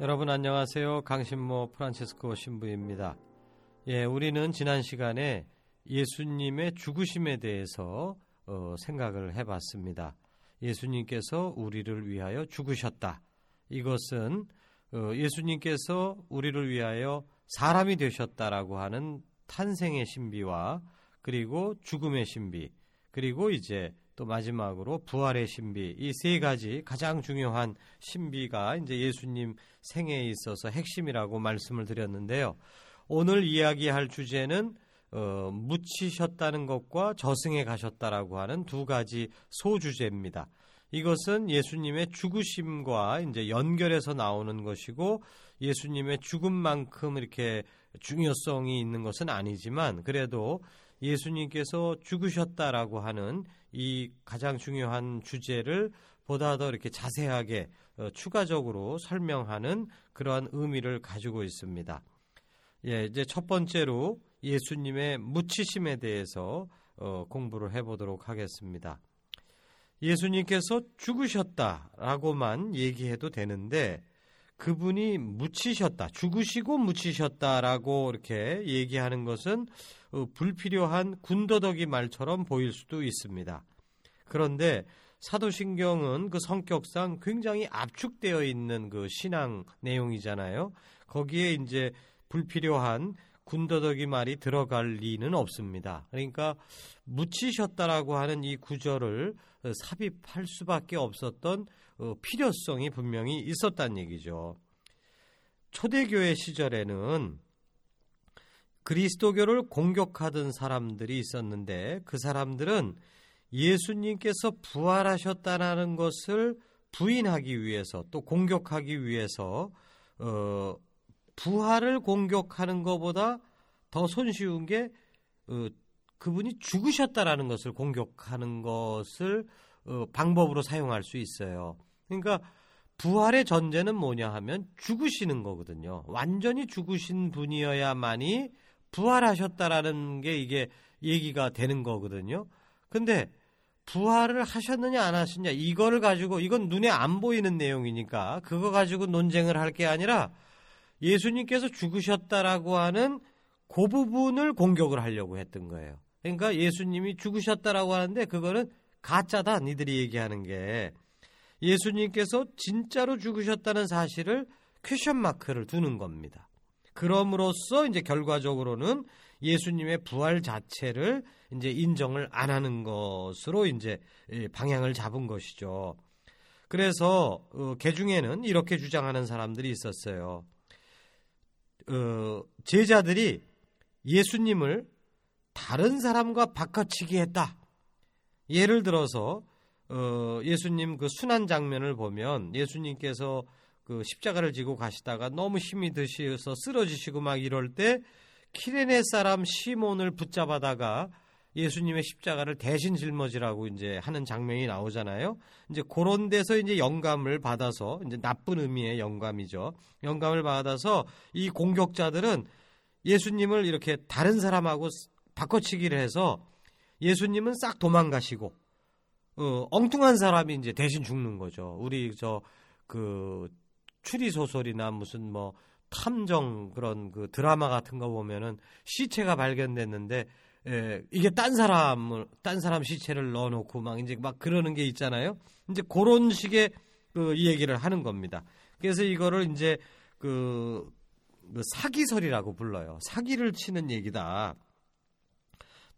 여러분 안녕하세요. 강신모 프란체스코 신부입니다. 예, 우리는 지난 시간에 예수님의 죽으심에 대해서 어, 생각을 해봤습니다. 예수님께서 우리를 위하여 죽으셨다. 이것은 어, 예수님께서 우리를 위하여 사람이 되셨다라고 하는 탄생의 신비와 그리고 죽음의 신비 그리고 이제 또 마지막으로 부활의 신비 이 세 가지 가장 중요한 신비가 이제 예수님 생애에 있어서 핵심이라고 말씀을 드렸는데요. 오늘 이야기할 주제는 어, 묻히셨다는 것과 저승에 가셨다라고 하는 두 가지 소주제입니다. 이것은 예수님의 죽으심과 이제 연결해서 나오는 것이고 예수님의 죽음만큼 이렇게 중요성이 있는 것은 아니지만 그래도 예수님께서 죽으셨다라고 하는 이 가장 중요한 주제를 보다 더 이렇게 자세하게 어, 추가적으로 설명하는 그러한 의미를 가지고 있습니다. 예, 이제 첫 번째로 예수님의 묻히심에 대해서 어, 공부를 해보도록 하겠습니다. 예수님께서 죽으셨다라고만 얘기해도 되는데 그분이 묻히셨다, 죽으시고 묻히셨다라고 이렇게 얘기하는 것은 어, 불필요한 군더더기 말처럼 보일 수도 있습니다. 그런데 사도신경은 그 성격상 굉장히 압축되어 있는 그 신앙 내용이잖아요. 거기에 이제 불필요한 군더더기 말이 들어갈 리는 없습니다. 그러니까 묻히셨다라고 하는 이 구절을 삽입할 수밖에 없었던 어, 필요성이 분명히 있었다는 얘기죠. 초대교회 시절에는 그리스도교를 공격하던 사람들이 있었는데 그 사람들은 예수님께서 부활하셨다는 것을 부인하기 위해서 또 공격하기 위해서 어, 부활을 공격하는 것보다 더 손쉬운 게 어, 그분이 죽으셨다라는 것을 공격하는 것을 어, 방법으로 사용할 수 있어요. 그러니까 부활의 전제는 뭐냐 하면 죽으시는 거거든요. 완전히 죽으신 분이어야만이 부활하셨다라는 게 이게 얘기가 되는 거거든요. 근데 부활을 하셨느냐 안 하셨냐 이거를 가지고 이건 눈에 안 보이는 내용이니까 그거 가지고 논쟁을 할 게 아니라 예수님께서 죽으셨다라고 하는 그 부분을 공격을 하려고 했던 거예요. 그러니까 예수님이 죽으셨다라고 하는데 그거는 가짜다 니들이 얘기하는 게 예수님께서 진짜로 죽으셨다는 사실을 question mark를 두는 겁니다. 그럼으로써 이제 결과적으로는 예수님의 부활 자체를 이제 인정을 안 하는 것으로 이제 방향을 잡은 것이죠. 그래서 어, 개중에는 이렇게 주장하는 사람들이 있었어요. 어, 제자들이 예수님을 다른 사람과 바꿔치기 했다. 예를 들어서 어, 예수님 그 순환 장면을 보면 예수님께서 그 십자가를 지고 가시다가 너무 힘이 드셔서 쓰러지시고 막 이럴 때 키레네 사람 시몬을 붙잡아다가 예수님의 십자가를 대신 짊어지라고 이제 하는 장면이 나오잖아요. 이제 그런 데서 이제 영감을 받아서 이제 나쁜 의미의 영감이죠. 영감을 받아서 이 공격자들은 예수님을 이렇게 다른 사람하고 바꿔치기를 해서 예수님은 싹 도망가시고 어, 엉뚱한 사람이 이제 대신 죽는 거죠. 우리 저 그 추리 소설이나 무슨 뭐 탐정 그런 그 드라마 같은 거 보면은 시체가 발견됐는데 예, 이게 딴 사람을 딴 사람 시체를 넣어놓고 막 이제 막 그러는 게 있잖아요. 이제 그런 식의 그 얘기를 하는 겁니다. 그래서 이거를 이제 그, 그 사기설이라고 불러요. 사기를 치는 얘기다.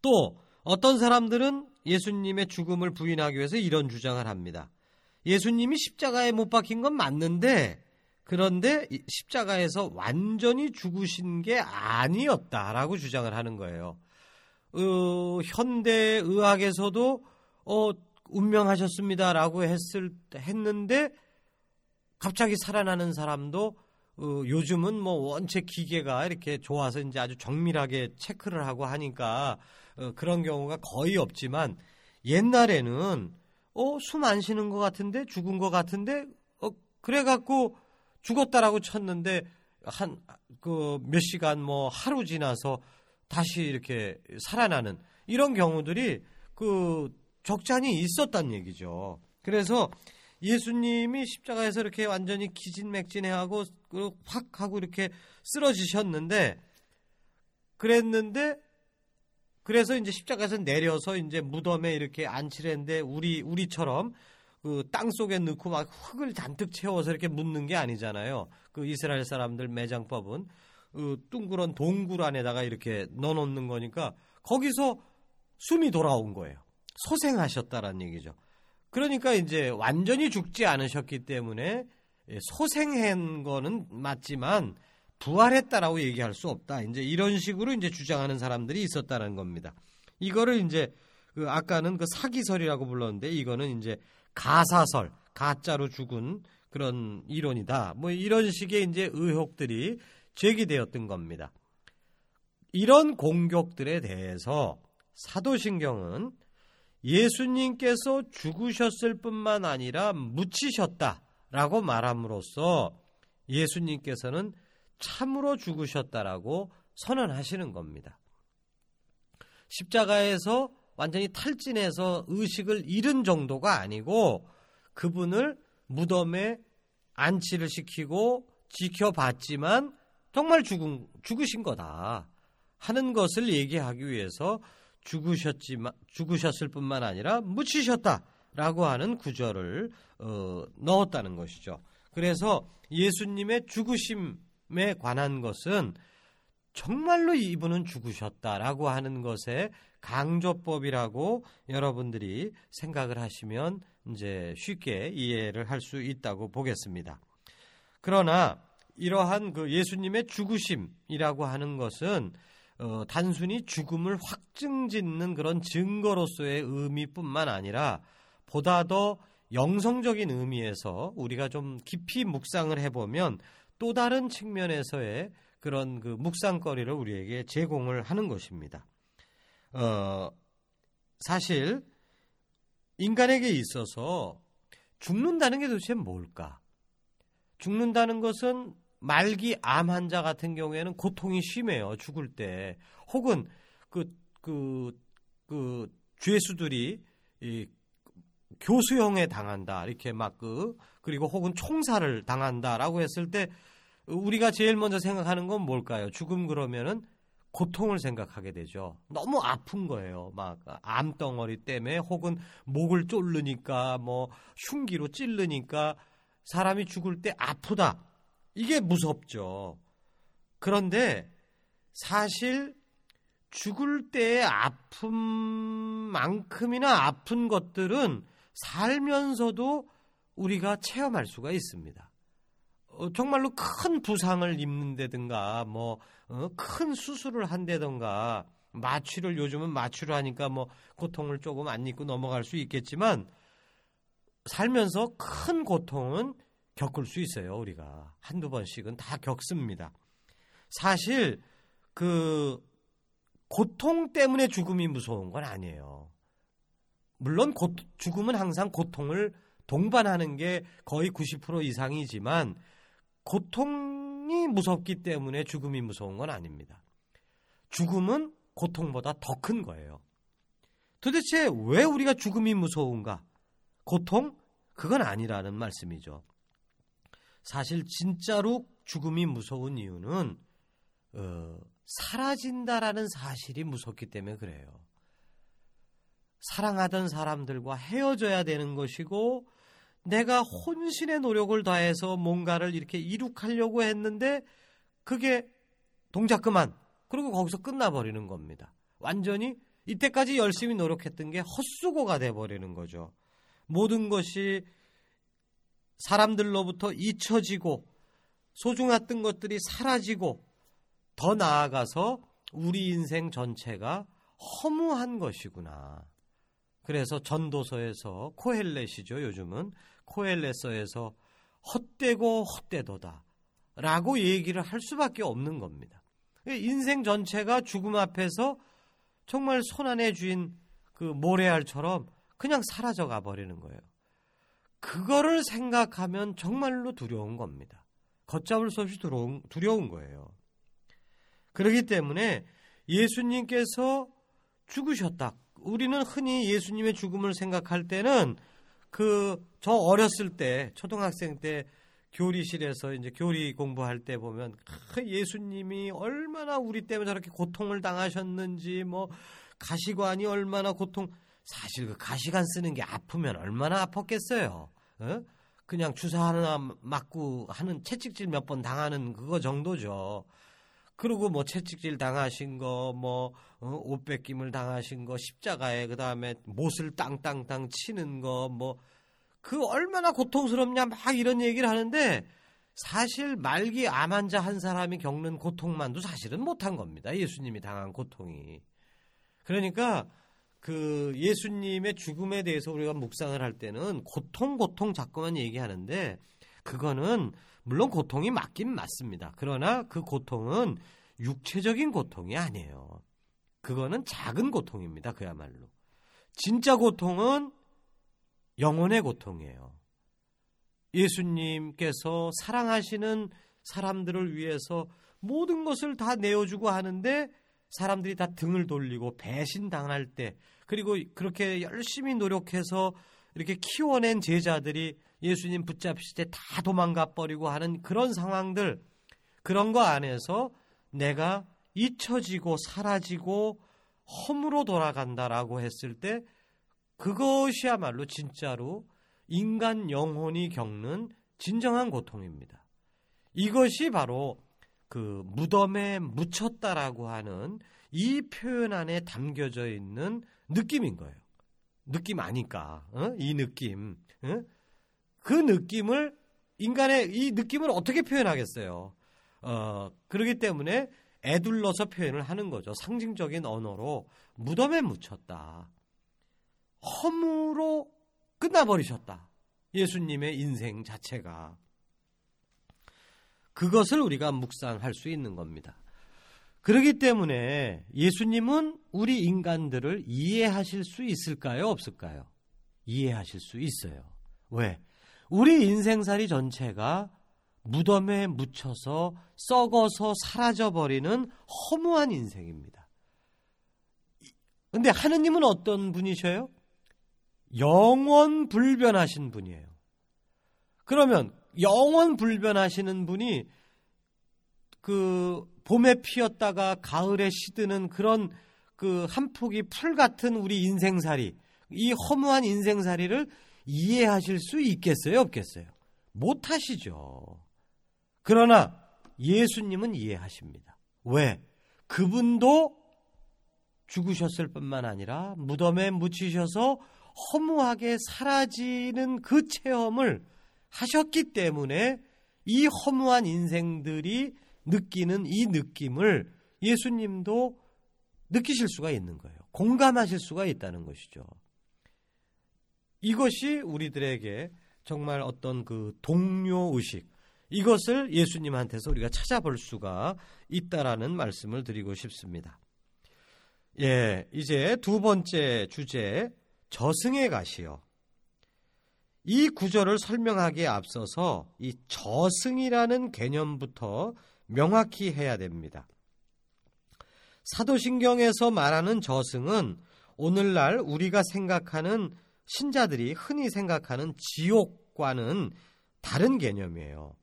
또 어떤 사람들은 예수님의 죽음을 부인하기 위해서 이런 주장을 합니다. 예수님이 십자가에 못 박힌 건 맞는데 그런데 십자가에서 완전히 죽으신 게 아니었다라고 주장을 하는 거예요. 어, 현대 의학에서도 어, 운명하셨습니다라고 했을 했는데 갑자기 살아나는 사람도 어, 요즘은 뭐 원체 기계가 이렇게 좋아서 이제 아주 정밀하게 체크를 하고 하니까 어, 그런 경우가 거의 없지만 옛날에는 어, 숨 안 쉬는 것 같은데 죽은 것 같은데 어, 그래갖고 죽었다라고 쳤는데 한 그 몇 시간 뭐 하루 지나서 다시 이렇게 살아나는 이런 경우들이 그 적잖이 있었단 얘기죠. 그래서 예수님이 십자가에서 이렇게 완전히 기진맥진해하고 그확 하고 이렇게 쓰러지셨는데 그랬는데 그래서 이제 십자가에서 내려서 이제 무덤에 이렇게 안치를 했는데 우리 우리처럼 그 땅 속에 넣고 막 흙을 잔뜩 채워서 이렇게 묻는 게 아니잖아요. 그 이스라엘 사람들 매장법은 그 둥그런 동굴 안에다가 이렇게 넣어놓는 거니까 거기서 숨이 돌아온 거예요. 소생하셨다라는 얘기죠. 그러니까 이제 완전히 죽지 않으셨기 때문에 소생한 거는 맞지만 부활했다라고 얘기할 수 없다. 이제 이런 식으로 이제 주장하는 사람들이 있었다는 겁니다. 이거를 이제 그 아까는 그 사기설이라고 불렀는데 이거는 이제 가사설, 가짜로 죽은 그런 이론이다. 뭐 이런 식의 이제 의혹들이 제기되었던 겁니다. 이런 공격들에 대해서 사도신경은 예수님께서 죽으셨을 뿐만 아니라 묻히셨다라고 말함으로써 예수님께서는 참으로 죽으셨다라고 선언하시는 겁니다. 십자가에서 완전히 탈진해서 의식을 잃은 정도가 아니고 그분을 무덤에 안치를 시키고 지켜봤지만 정말 죽은, 죽으신 거다 하는 것을 얘기하기 위해서 죽으셨지만 죽으셨을 뿐만 아니라 묻히셨다라고 하는 구절을 어, 넣었다는 것이죠. 그래서 예수님의 죽으심에 관한 것은 정말로 이분은 죽으셨다라고 하는 것에 강조법이라고 여러분들이 생각을 하시면 이제 쉽게 이해를 할 수 있다고 보겠습니다. 그러나 이러한 그 예수님의 죽으심이라고 하는 것은 어, 단순히 죽음을 확증짓는 그런 증거로서의 의미뿐만 아니라 보다 더 영성적인 의미에서 우리가 좀 깊이 묵상을 해보면 또 다른 측면에서의 그런 그 묵상거리를 우리에게 제공을 하는 것입니다. 어, 사실 인간에게 있어서 죽는다는 게 도대체 뭘까? 죽는다는 것은 말기 암 환자 같은 경우에는 고통이 심해요. 죽을 때. 혹은 그, 그, 그, 죄수들이 이 교수형에 당한다. 이렇게 막 그, 그리고 혹은 총살을 당한다라고 했을 때 우리가 제일 먼저 생각하는 건 뭘까요? 죽음 그러면은 고통을 생각하게 되죠. 너무 아픈 거예요. 막 암덩어리 때문에 혹은 목을 쫄르니까 뭐 흉기로 찔르니까 사람이 죽을 때 아프다. 이게 무섭죠. 그런데 사실 죽을 때의 아픔만큼이나 아픈 것들은 살면서도 우리가 체험할 수가 있습니다. 어, 정말로 큰 부상을 입는다든가, 뭐, 어, 큰 수술을 한다든가, 마취를 요즘은 마취를 하니까 뭐, 고통을 조금 안 입고 넘어갈 수 있겠지만, 살면서 큰 고통은 겪을 수 있어요, 우리가. 한두 번씩은 다 겪습니다. 사실, 그, 고통 때문에 죽음이 무서운 건 아니에요. 물론 고, 죽음은 항상 고통을 동반하는 게 거의 90% 이상이지만, 고통이 무섭기 때문에 죽음이 무서운 건 아닙니다. 죽음은 고통보다 더 큰 거예요. 도대체 왜 우리가 죽음이 무서운가? 고통? 그건 아니라는 말씀이죠. 사실 진짜로 죽음이 무서운 이유는 어, 사라진다라는 사실이 무섭기 때문에 그래요. 사랑하던 사람들과 헤어져야 되는 것이고 내가 혼신의 노력을 다해서 뭔가를 이렇게 이룩하려고 했는데 그게 동작 그만. 그리고 거기서 끝나버리는 겁니다. 완전히 이때까지 열심히 노력했던 게 헛수고가 돼버리는 거죠. 모든 것이 사람들로부터 잊혀지고 소중했던 것들이 사라지고 더 나아가서 우리 인생 전체가 허무한 것이구나. 그래서 전도서에서 코헬렛이죠. 요즘은 코헬렛서에서 헛되고 헛되도다. 라고 얘기를 할 수밖에 없는 겁니다. 인생 전체가 죽음 앞에서 정말 손안에 쥐인 그 모래알처럼 그냥 사라져 가 버리는 거예요. 그거를 생각하면 정말로 두려운 겁니다. 걷잡을 수 없이 두려운, 두려운 거예요. 그렇기 때문에 예수님께서 죽으셨다. 우리는 흔히 예수님의 죽음을 생각할 때는 그 저 어렸을 때 초등학생 때 교리실에서 이제 교리 공부할 때 보면 예수님이 얼마나 우리 때문에 저렇게 고통을 당하셨는지 뭐 가시관이 얼마나 고통 사실 그 가시관 쓰는 게 아프면 얼마나 아팠겠어요. 어? 그냥 주사 하나 맞고 하는 채찍질 몇 번 당하는 그거 정도죠. 그리고 뭐 채찍질 당하신 거, 뭐, 어, 옷 뺏김을 당하신 거, 십자가에 그 다음에 못을 땅땅땅 치는 거, 뭐, 그 얼마나 고통스럽냐 막 이런 얘기를 하는데 사실 말기 암 환자 한 사람이 겪는 고통만도 사실은 못한 겁니다. 예수님이 당한 고통이. 그러니까 그 예수님의 죽음에 대해서 우리가 묵상을 할 때는 고통, 고통 자꾸만 얘기하는데 그거는 물론 고통이 맞긴 맞습니다. 그러나 그 고통은 육체적인 고통이 아니에요. 그거는 작은 고통입니다. 그야말로. 진짜 고통은 영혼의 고통이에요. 예수님께서 사랑하시는 사람들을 위해서 모든 것을 다 내어주고 하는데 사람들이 다 등을 돌리고 배신당할 때 그리고 그렇게 열심히 노력해서 이렇게 키워낸 제자들이 예수님 붙잡힐 때다 도망가 버리고 하는 그런 상황들 그런 거 안에서 내가 잊혀지고 사라지고 험으로 돌아간다라고 했을 때 그것이야말로 진짜로 인간 영혼이 겪는 진정한 고통입니다. 이것이 바로 그 무덤에 묻혔다라고 하는 이 표현 안에 담겨져 있는 느낌인 거예요. 느낌 아니까 어? 이 느낌 어? 그 느낌을 인간의 이 느낌을 어떻게 표현하겠어요? 어, 그러기 때문에 애둘러서 표현을 하는 거죠. 상징적인 언어로 무덤에 묻혔다. 허무로 끝나버리셨다. 예수님의 인생 자체가. 그것을 우리가 묵상할 수 있는 겁니다. 그렇기 때문에 예수님은 우리 인간들을 이해하실 수 있을까요? 없을까요? 이해하실 수 있어요. 왜? 우리 인생살이 전체가 무덤에 묻혀서 썩어서 사라져버리는 허무한 인생입니다. 근데 하느님은 어떤 분이셔요? 영원 불변하신 분이에요. 그러면 영원 불변하시는 분이 그 봄에 피었다가 가을에 시드는 그런 그 한 폭이 풀 같은 우리 인생살이 이 허무한 인생살이를 이해하실 수 있겠어요, 없겠어요? 못 하시죠. 그러나 예수님은 이해하십니다. 왜? 그분도 죽으셨을 뿐만 아니라 무덤에 묻히셔서 허무하게 사라지는 그 체험을 하셨기 때문에 이 허무한 인생들이 느끼는 이 느낌을 예수님도 느끼실 수가 있는 거예요. 공감하실 수가 있다는 것이죠. 이것이 우리들에게 정말 어떤 그 동료 의식, 이것을 예수님한테서 우리가 찾아볼 수가 있다라는 말씀을 드리고 싶습니다. 예, 이제 두 번째 주제, 저승에 가시오. 이 구절을 설명하기에 앞서서 이 저승이라는 개념부터 명확히 해야 됩니다. 사도신경에서 말하는 저승은 오늘날 우리가 생각하는 신자들이 흔히 생각하는 지옥과는 다른 개념이에요.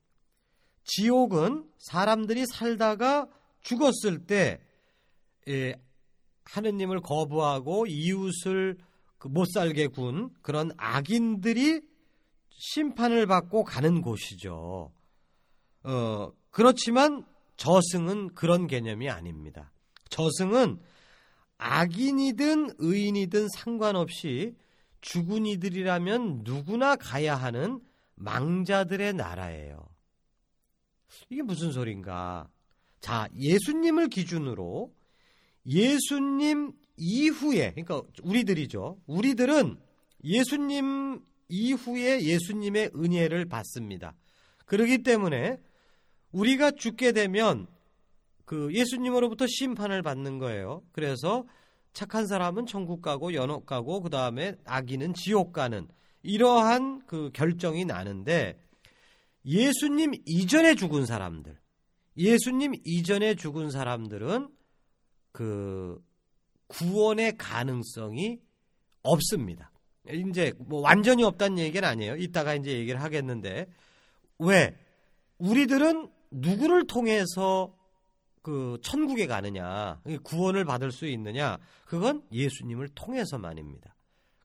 지옥은 사람들이 살다가 죽었을 때 예, 하느님을 거부하고 이웃을 그못 살게 군 그런 악인들이 심판을 받고 가는 곳이죠. 어, 그렇지만 저승은 그런 개념이 아닙니다. 저승은 악인이든 의인이든 상관없이 죽은 이들이라면 누구나 가야 하는 망자들의 나라예요. 이게 무슨 소린가? 자, 예수님을 기준으로 예수님 이후에, 그러니까 우리들이죠. 우리들은 예수님 이후에 예수님의 은혜를 받습니다. 그러기 때문에 우리가 죽게 되면 그 예수님으로부터 심판을 받는 거예요. 그래서 착한 사람은 천국 가고 연옥 가고 그 다음에 악인은 지옥 가는 이러한 그 결정이 나는데 예수님 이전에 죽은 사람들, 예수님 이전에 죽은 사람들은 그 구원의 가능성이 없습니다. 이제 뭐 완전히 없다는 얘기는 아니에요. 이따가 이제 얘기를 하겠는데 왜 우리들은 누구를 통해서 그 천국에 가느냐, 구원을 받을 수 있느냐, 그건 예수님을 통해서만입니다.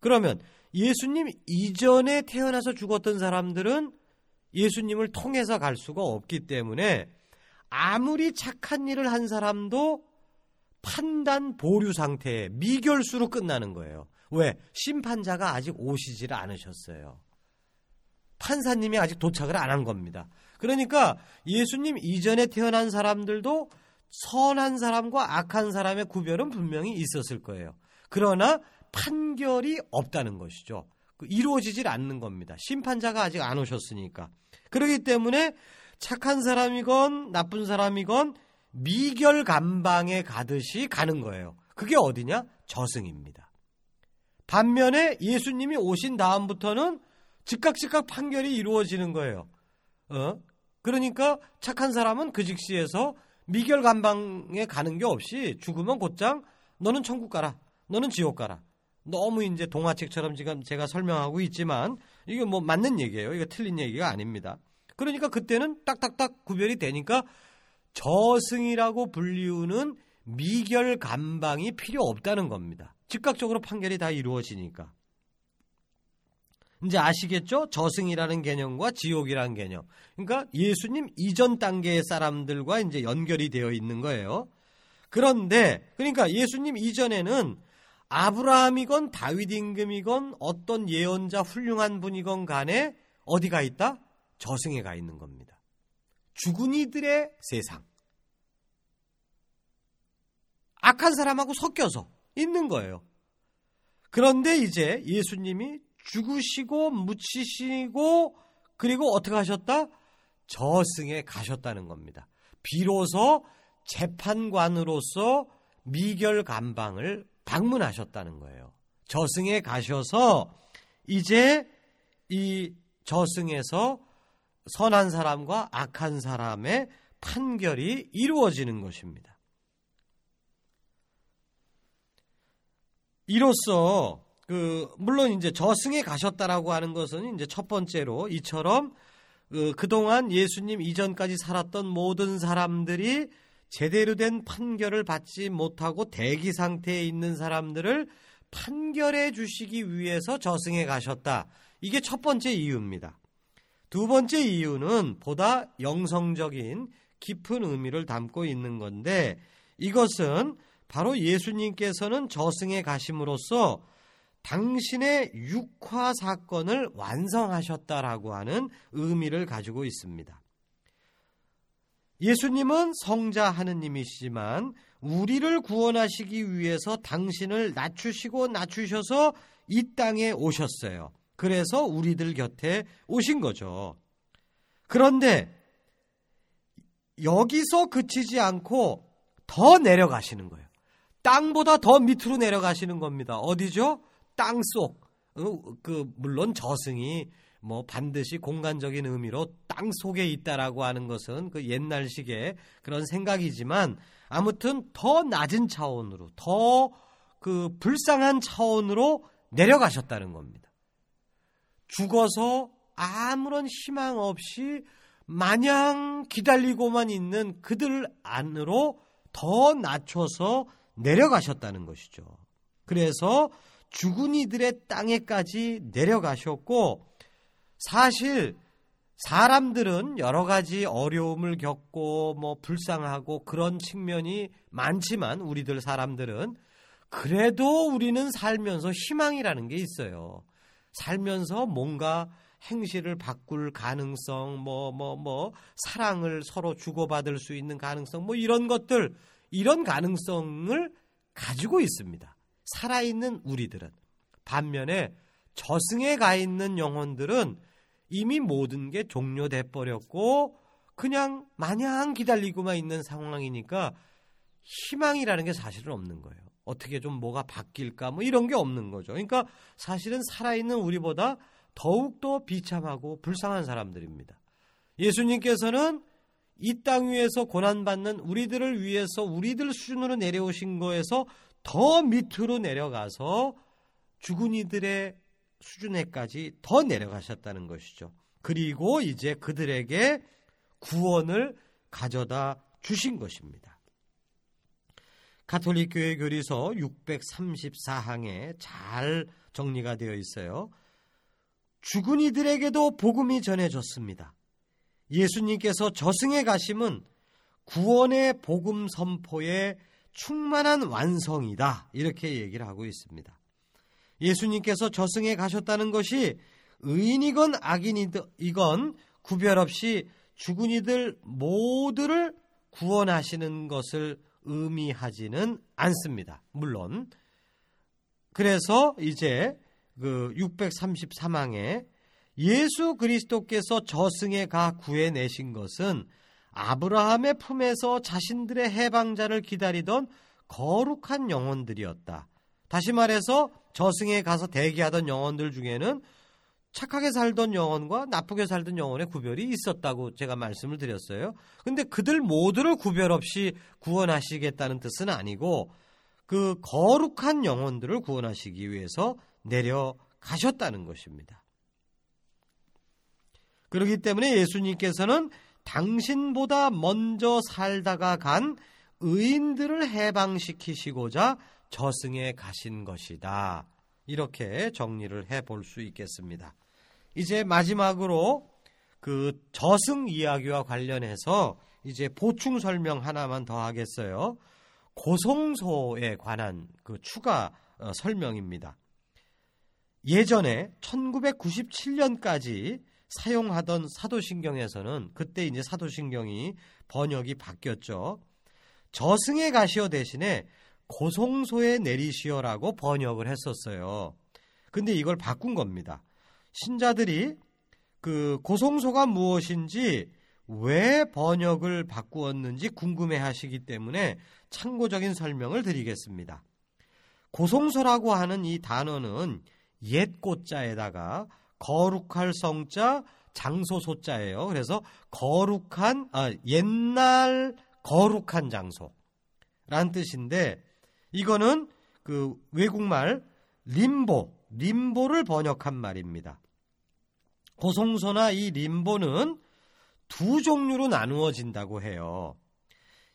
그러면 예수님 이전에 태어나서 죽었던 사람들은 예수님을 통해서 갈 수가 없기 때문에 아무리 착한 일을 한 사람도 판단 보류 상태에 미결수로 끝나는 거예요. 왜? 심판자가 아직 오시질 않으셨어요. 판사님이 아직 도착을 안 한 겁니다. 그러니까 예수님 이전에 태어난 사람들도 선한 사람과 악한 사람의 구별은 분명히 있었을 거예요. 그러나 판결이 없다는 것이죠. 그 이루어지질 않는 겁니다. 심판자가 아직 안 오셨으니까. 그렇기 때문에 착한 사람이건 나쁜 사람이건 미결 감방에 가듯이 가는 거예요. 그게 어디냐? 저승입니다. 반면에 예수님이 오신 다음부터는 즉각 즉각 판결이 이루어지는 거예요. 어? 그러니까 착한 사람은 그 즉시에서 미결 감방에 가는 게 없이 죽으면 곧장 너는 천국 가라. 너는 지옥 가라. 너무 이제 동화책처럼 지금 제가 설명하고 있지만 이게 뭐 맞는 얘기예요. 이거 틀린 얘기가 아닙니다. 그러니까 그때는 딱딱딱 구별이 되니까 저승이라고 불리우는 미결 감방이 필요 없다는 겁니다. 즉각적으로 판결이 다 이루어지니까. 이제 아시겠죠? 저승이라는 개념과 지옥이라는 개념. 그러니까 예수님 이전 단계의 사람들과 이제 연결이 되어 있는 거예요. 그런데 그러니까 예수님 이전에는 아브라함이건 다윗 임금이건 어떤 예언자 훌륭한 분이건 간에 어디가 있다? 저승에 가 있는 겁니다. 죽은 이들의 세상. 악한 사람하고 섞여서 있는 거예요. 그런데 이제 예수님이 죽으시고 묻히시고 그리고 어떻게 하셨다? 저승에 가셨다는 겁니다. 비로소 재판관으로서 미결 감방을 방문하셨다는 거예요. 저승에 가셔서 이제 이 저승에서 선한 사람과 악한 사람의 판결이 이루어지는 것입니다. 이로써 그 물론 이제 저승에 가셨다라고 하는 것은 이제 첫 번째로 이처럼 그 그동안 예수님 이전까지 살았던 모든 사람들이 제대로 된 판결을 받지 못하고 대기 상태에 있는 사람들을 판결해 주시기 위해서 저승에 가셨다. 이게 첫 번째 이유입니다. 두 번째 이유는 보다 영성적인 깊은 의미를 담고 있는 건데 이것은 바로 예수님께서는 저승에 가심으로써 당신의 육화 사건을 완성하셨다라고 하는 의미를 가지고 있습니다. 예수님은 성자 하느님이시지만 우리를 구원하시기 위해서 당신을 낮추시고 낮추셔서 이 땅에 오셨어요. 그래서 우리들 곁에 오신 거죠. 그런데 여기서 그치지 않고 더 내려가시는 거예요. 땅보다 더 밑으로 내려가시는 겁니다. 어디죠? 땅 속. 어, 그 물론 저승이 뭐 반드시 공간적인 의미로 땅 속에 있다라고 하는 것은 그 옛날식의 그런 생각이지만 아무튼 더 낮은 차원으로 더 그 불쌍한 차원으로 내려가셨다는 겁니다. 죽어서 아무런 희망 없이 마냥 기다리고만 있는 그들 안으로 더 낮춰서 내려가셨다는 것이죠. 그래서 죽은 이들의 땅에까지 내려가셨고 사실 사람들은 여러 가지 어려움을 겪고 뭐 불쌍하고 그런 측면이 많지만 우리들 사람들은 그래도 우리는 살면서 희망이라는 게 있어요. 살면서 뭔가 행실을 바꿀 가능성, 뭐, 뭐, 뭐, 사랑을 서로 주고받을 수 있는 가능성, 뭐, 이런 것들, 이런 가능성을 가지고 있습니다. 살아있는 우리들은. 반면에 저승에 가 있는 영혼들은 이미 모든 게 종료돼 버렸고, 그냥 마냥 기다리고만 있는 상황이니까 희망이라는 게 사실은 없는 거예요. 어떻게 좀 뭐가 바뀔까 뭐 이런 게 없는 거죠. 그러니까 사실은 살아있는 우리보다 더욱더 비참하고 불쌍한 사람들입니다. 예수님께서는 이 땅 위에서 고난받는 우리들을 위해서 우리들 수준으로 내려오신 거에서 더 밑으로 내려가서 죽은 이들의 수준에까지 더 내려가셨다는 것이죠. 그리고 이제 그들에게 구원을 가져다 주신 것입니다. 가톨릭 교회 교리서 634항에 잘 정리가 되어 있어요. 죽은 이들에게도 복음이 전해졌습니다. 예수님께서 저승에 가심은 구원의 복음 선포의 충만한 완성이다. 이렇게 얘기를 하고 있습니다. 예수님께서 저승에 가셨다는 것이 의인이건 악인이건 구별 없이 죽은 이들 모두를 구원하시는 것을 의미하지는 않습니다. 물론. 그래서 이제 그 633항에 예수 그리스도께서 저승에 가 구해내신 것은 아브라함의 품에서 자신들의 해방자를 기다리던 거룩한 영혼들이었다. 다시 말해서 저승에 가서 대기하던 영혼들 중에는 착하게 살던 영혼과 나쁘게 살던 영혼의 구별이 있었다고 제가 말씀을 드렸어요. 근데 그들 모두를 구별 없이 구원하시겠다는 뜻은 아니고 그 거룩한 영혼들을 구원하시기 위해서 내려가셨다는 것입니다. 그렇기 때문에 예수님께서는 당신보다 먼저 살다가 간 의인들을 해방시키시고자 저승에 가신 것이다. 이렇게 정리를 해 볼 수 있겠습니다. 이제 마지막으로 그 저승 이야기와 관련해서 이제 보충 설명 하나만 더 하겠어요. 고성소에 관한 그 추가 어, 설명입니다. 예전에 1997년까지 사용하던 사도신경에서는 그때 이제 사도신경이 번역이 바뀌었죠. 저승에 가시어 대신에 고성소에 내리시어라고 번역을 했었어요. 근데 이걸 바꾼 겁니다. 신자들이 그 고성소가 무엇인지 왜 번역을 바꾸었는지 궁금해 하시기 때문에 참고적인 설명을 드리겠습니다. 고성소라고 하는 이 단어는 옛 꽃자에다가 거룩할 성자 장소 소자예요. 그래서 거룩한 아, 옛날 거룩한 장소라는 뜻인데 이거는 그 외국말 림보 림보를 번역한 말입니다. 고성소나 이 림보는 두 종류로 나누어진다고 해요.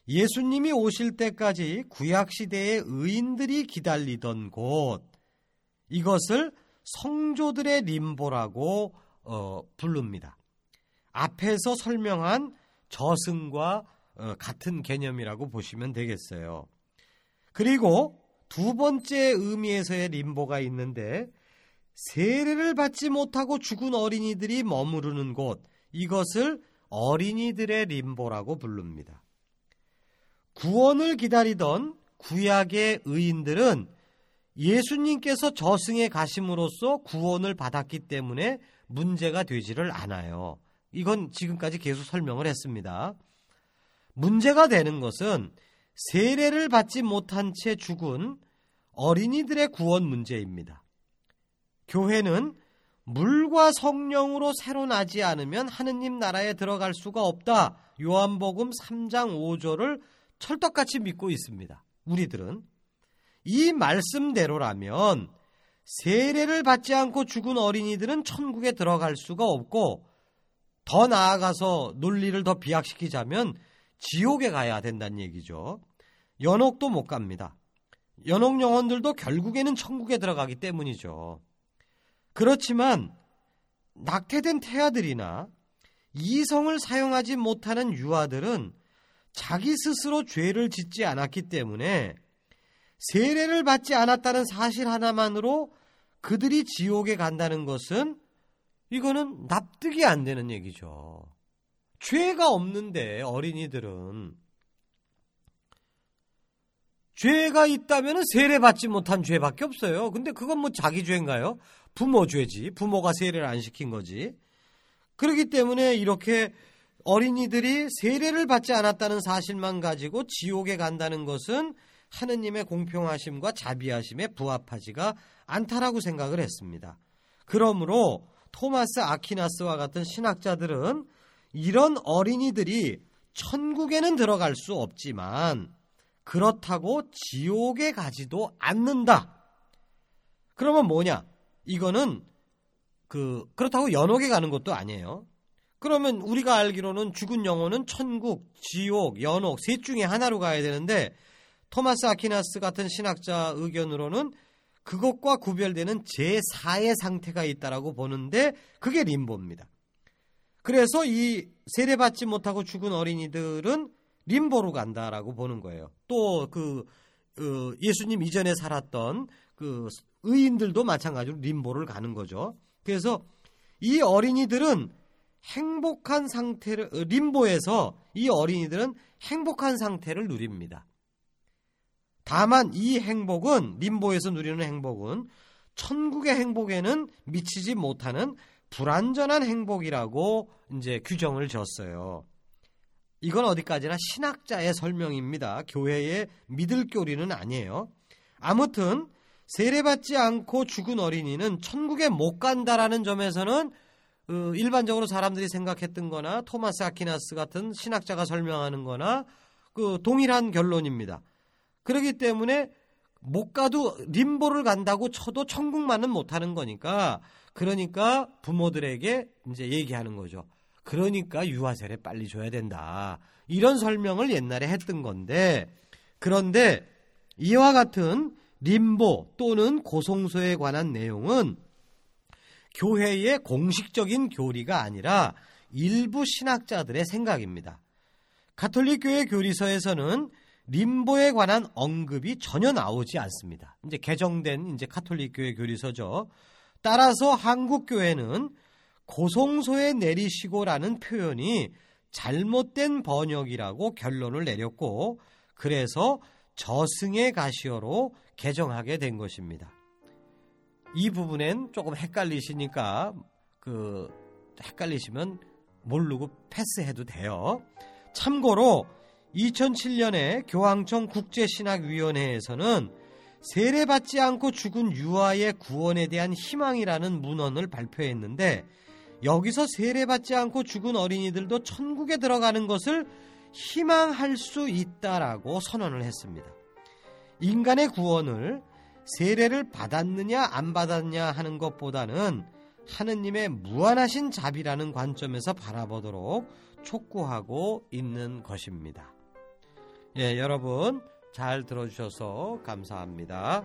예수님이 오실 때까지 구약 시대의 의인들이 기다리던 곳, 이것을 성조들의 림보라고 어, 부릅니다. 앞에서 설명한 저승과 어, 같은 개념이라고 보시면 되겠어요. 그리고 두 번째 의미에서의 림보가 있는데 세례를 받지 못하고 죽은 어린이들이 머무르는 곳 이것을 어린이들의 림보라고 부릅니다. 구원을 기다리던 구약의 의인들은 예수님께서 저승에 가심으로써 구원을 받았기 때문에 문제가 되지를 않아요. 이건 지금까지 계속 설명을 했습니다. 문제가 되는 것은 세례를 받지 못한 채 죽은 어린이들의 구원 문제입니다. 교회는 물과 성령으로 새로 나지 않으면 하느님 나라에 들어갈 수가 없다. 요한복음 3장 5절을 철떡같이 믿고 있습니다. 우리들은 이 말씀대로라면 세례를 받지 않고 죽은 어린이들은 천국에 들어갈 수가 없고 더 나아가서 논리를 더 비약시키자면 지옥에 가야 된다는 얘기죠. 연옥도 못 갑니다. 연옥 영혼들도 결국에는 천국에 들어가기 때문이죠. 그렇지만 낙태된 태아들이나 이성을 사용하지 못하는 유아들은 자기 스스로 죄를 짓지 않았기 때문에 세례를 받지 않았다는 사실 하나만으로 그들이 지옥에 간다는 것은 이거는 납득이 안 되는 얘기죠. 죄가 없는데 어린이들은 죄가 있다면 세례 받지 못한 죄밖에 없어요. 근데 그건 뭐 자기 죄인가요? 부모 죄지. 부모가 세례를 안 시킨 거지. 그렇기 때문에 이렇게 어린이들이 세례를 받지 않았다는 사실만 가지고 지옥에 간다는 것은 하느님의 공평하심과 자비하심에 부합하지가 않다라고 생각을 했습니다. 그러므로 토마스 아키나스와 같은 신학자들은 이런 어린이들이 천국에는 들어갈 수 없지만 그렇다고 지옥에 가지도 않는다. 그러면 뭐냐? 이거는 그 그렇다고 연옥에 가는 것도 아니에요. 그러면 우리가 알기로는 죽은 영혼은 천국, 지옥, 연옥 셋 중에 하나로 가야 되는데 토마스 아키나스 같은 신학자 의견으로는 그것과 구별되는 제4의 상태가 있다라고 보는데 그게 림보입니다. 그래서 이 세례받지 못하고 죽은 어린이들은 림보로 간다라고 보는 거예요. 또그 어, 예수님 이전에 살았던 그 의인들도 마찬가지로 림보를 가는 거죠. 그래서 이 어린이들은 행복한 상태를 어, 림보에서 이 어린이들은 행복한 상태를 누립니다. 다만 이 행복은 림보에서 누리는 행복은 천국의 행복에는 미치지 못하는 불완전한 행복이라고 이제 규정을 졌어요. 이건 어디까지나 신학자의 설명입니다. 교회의 믿을 교리는 아니에요. 아무튼 세례받지 않고 죽은 어린이는 천국에 못 간다라는 점에서는 어, 일반적으로 사람들이 생각했던 거나 토마스 아키나스 같은 신학자가 설명하는 거나 그 동일한 결론입니다. 그렇기 때문에 못 가도 림보를 간다고 쳐도 천국만은 못 하는 거니까 그러니까 부모들에게 이제 얘기하는 거죠. 그러니까 유아세례 빨리 줘야 된다. 이런 설명을 옛날에 했던 건데 그런데 이와 같은 림보 또는 고송소에 관한 내용은 교회의 공식적인 교리가 아니라 일부 신학자들의 생각입니다. 가톨릭 교회 교리서에서는 림보에 관한 언급이 전혀 나오지 않습니다. 이제 개정된 이제 카톨릭 교회 교리서죠. 따라서 한국 교회는 고송소에 내리시고라는 표현이 잘못된 번역이라고 결론을 내렸고 그래서 저승의 가시어로 개정하게 된 것입니다. 이 부분엔 조금 헷갈리시니까 그 헷갈리시면 모르고 패스해도 돼요. 참고로 2007년에 교황청 국제신학위원회에서는 세례받지 않고 죽은 유아의 구원에 대한 희망이라는 문헌을 발표했는데 여기서 세례받지 않고 죽은 어린이들도 천국에 들어가는 것을 희망할 수 있다라고 선언을 했습니다. 인간의 구원을 세례를 받았느냐 안 받았냐 하는 것보다는 하느님의 무한하신 자비라는 관점에서 바라보도록 촉구하고 있는 것입니다. 예, 여러분 잘 들어주셔서 감사합니다.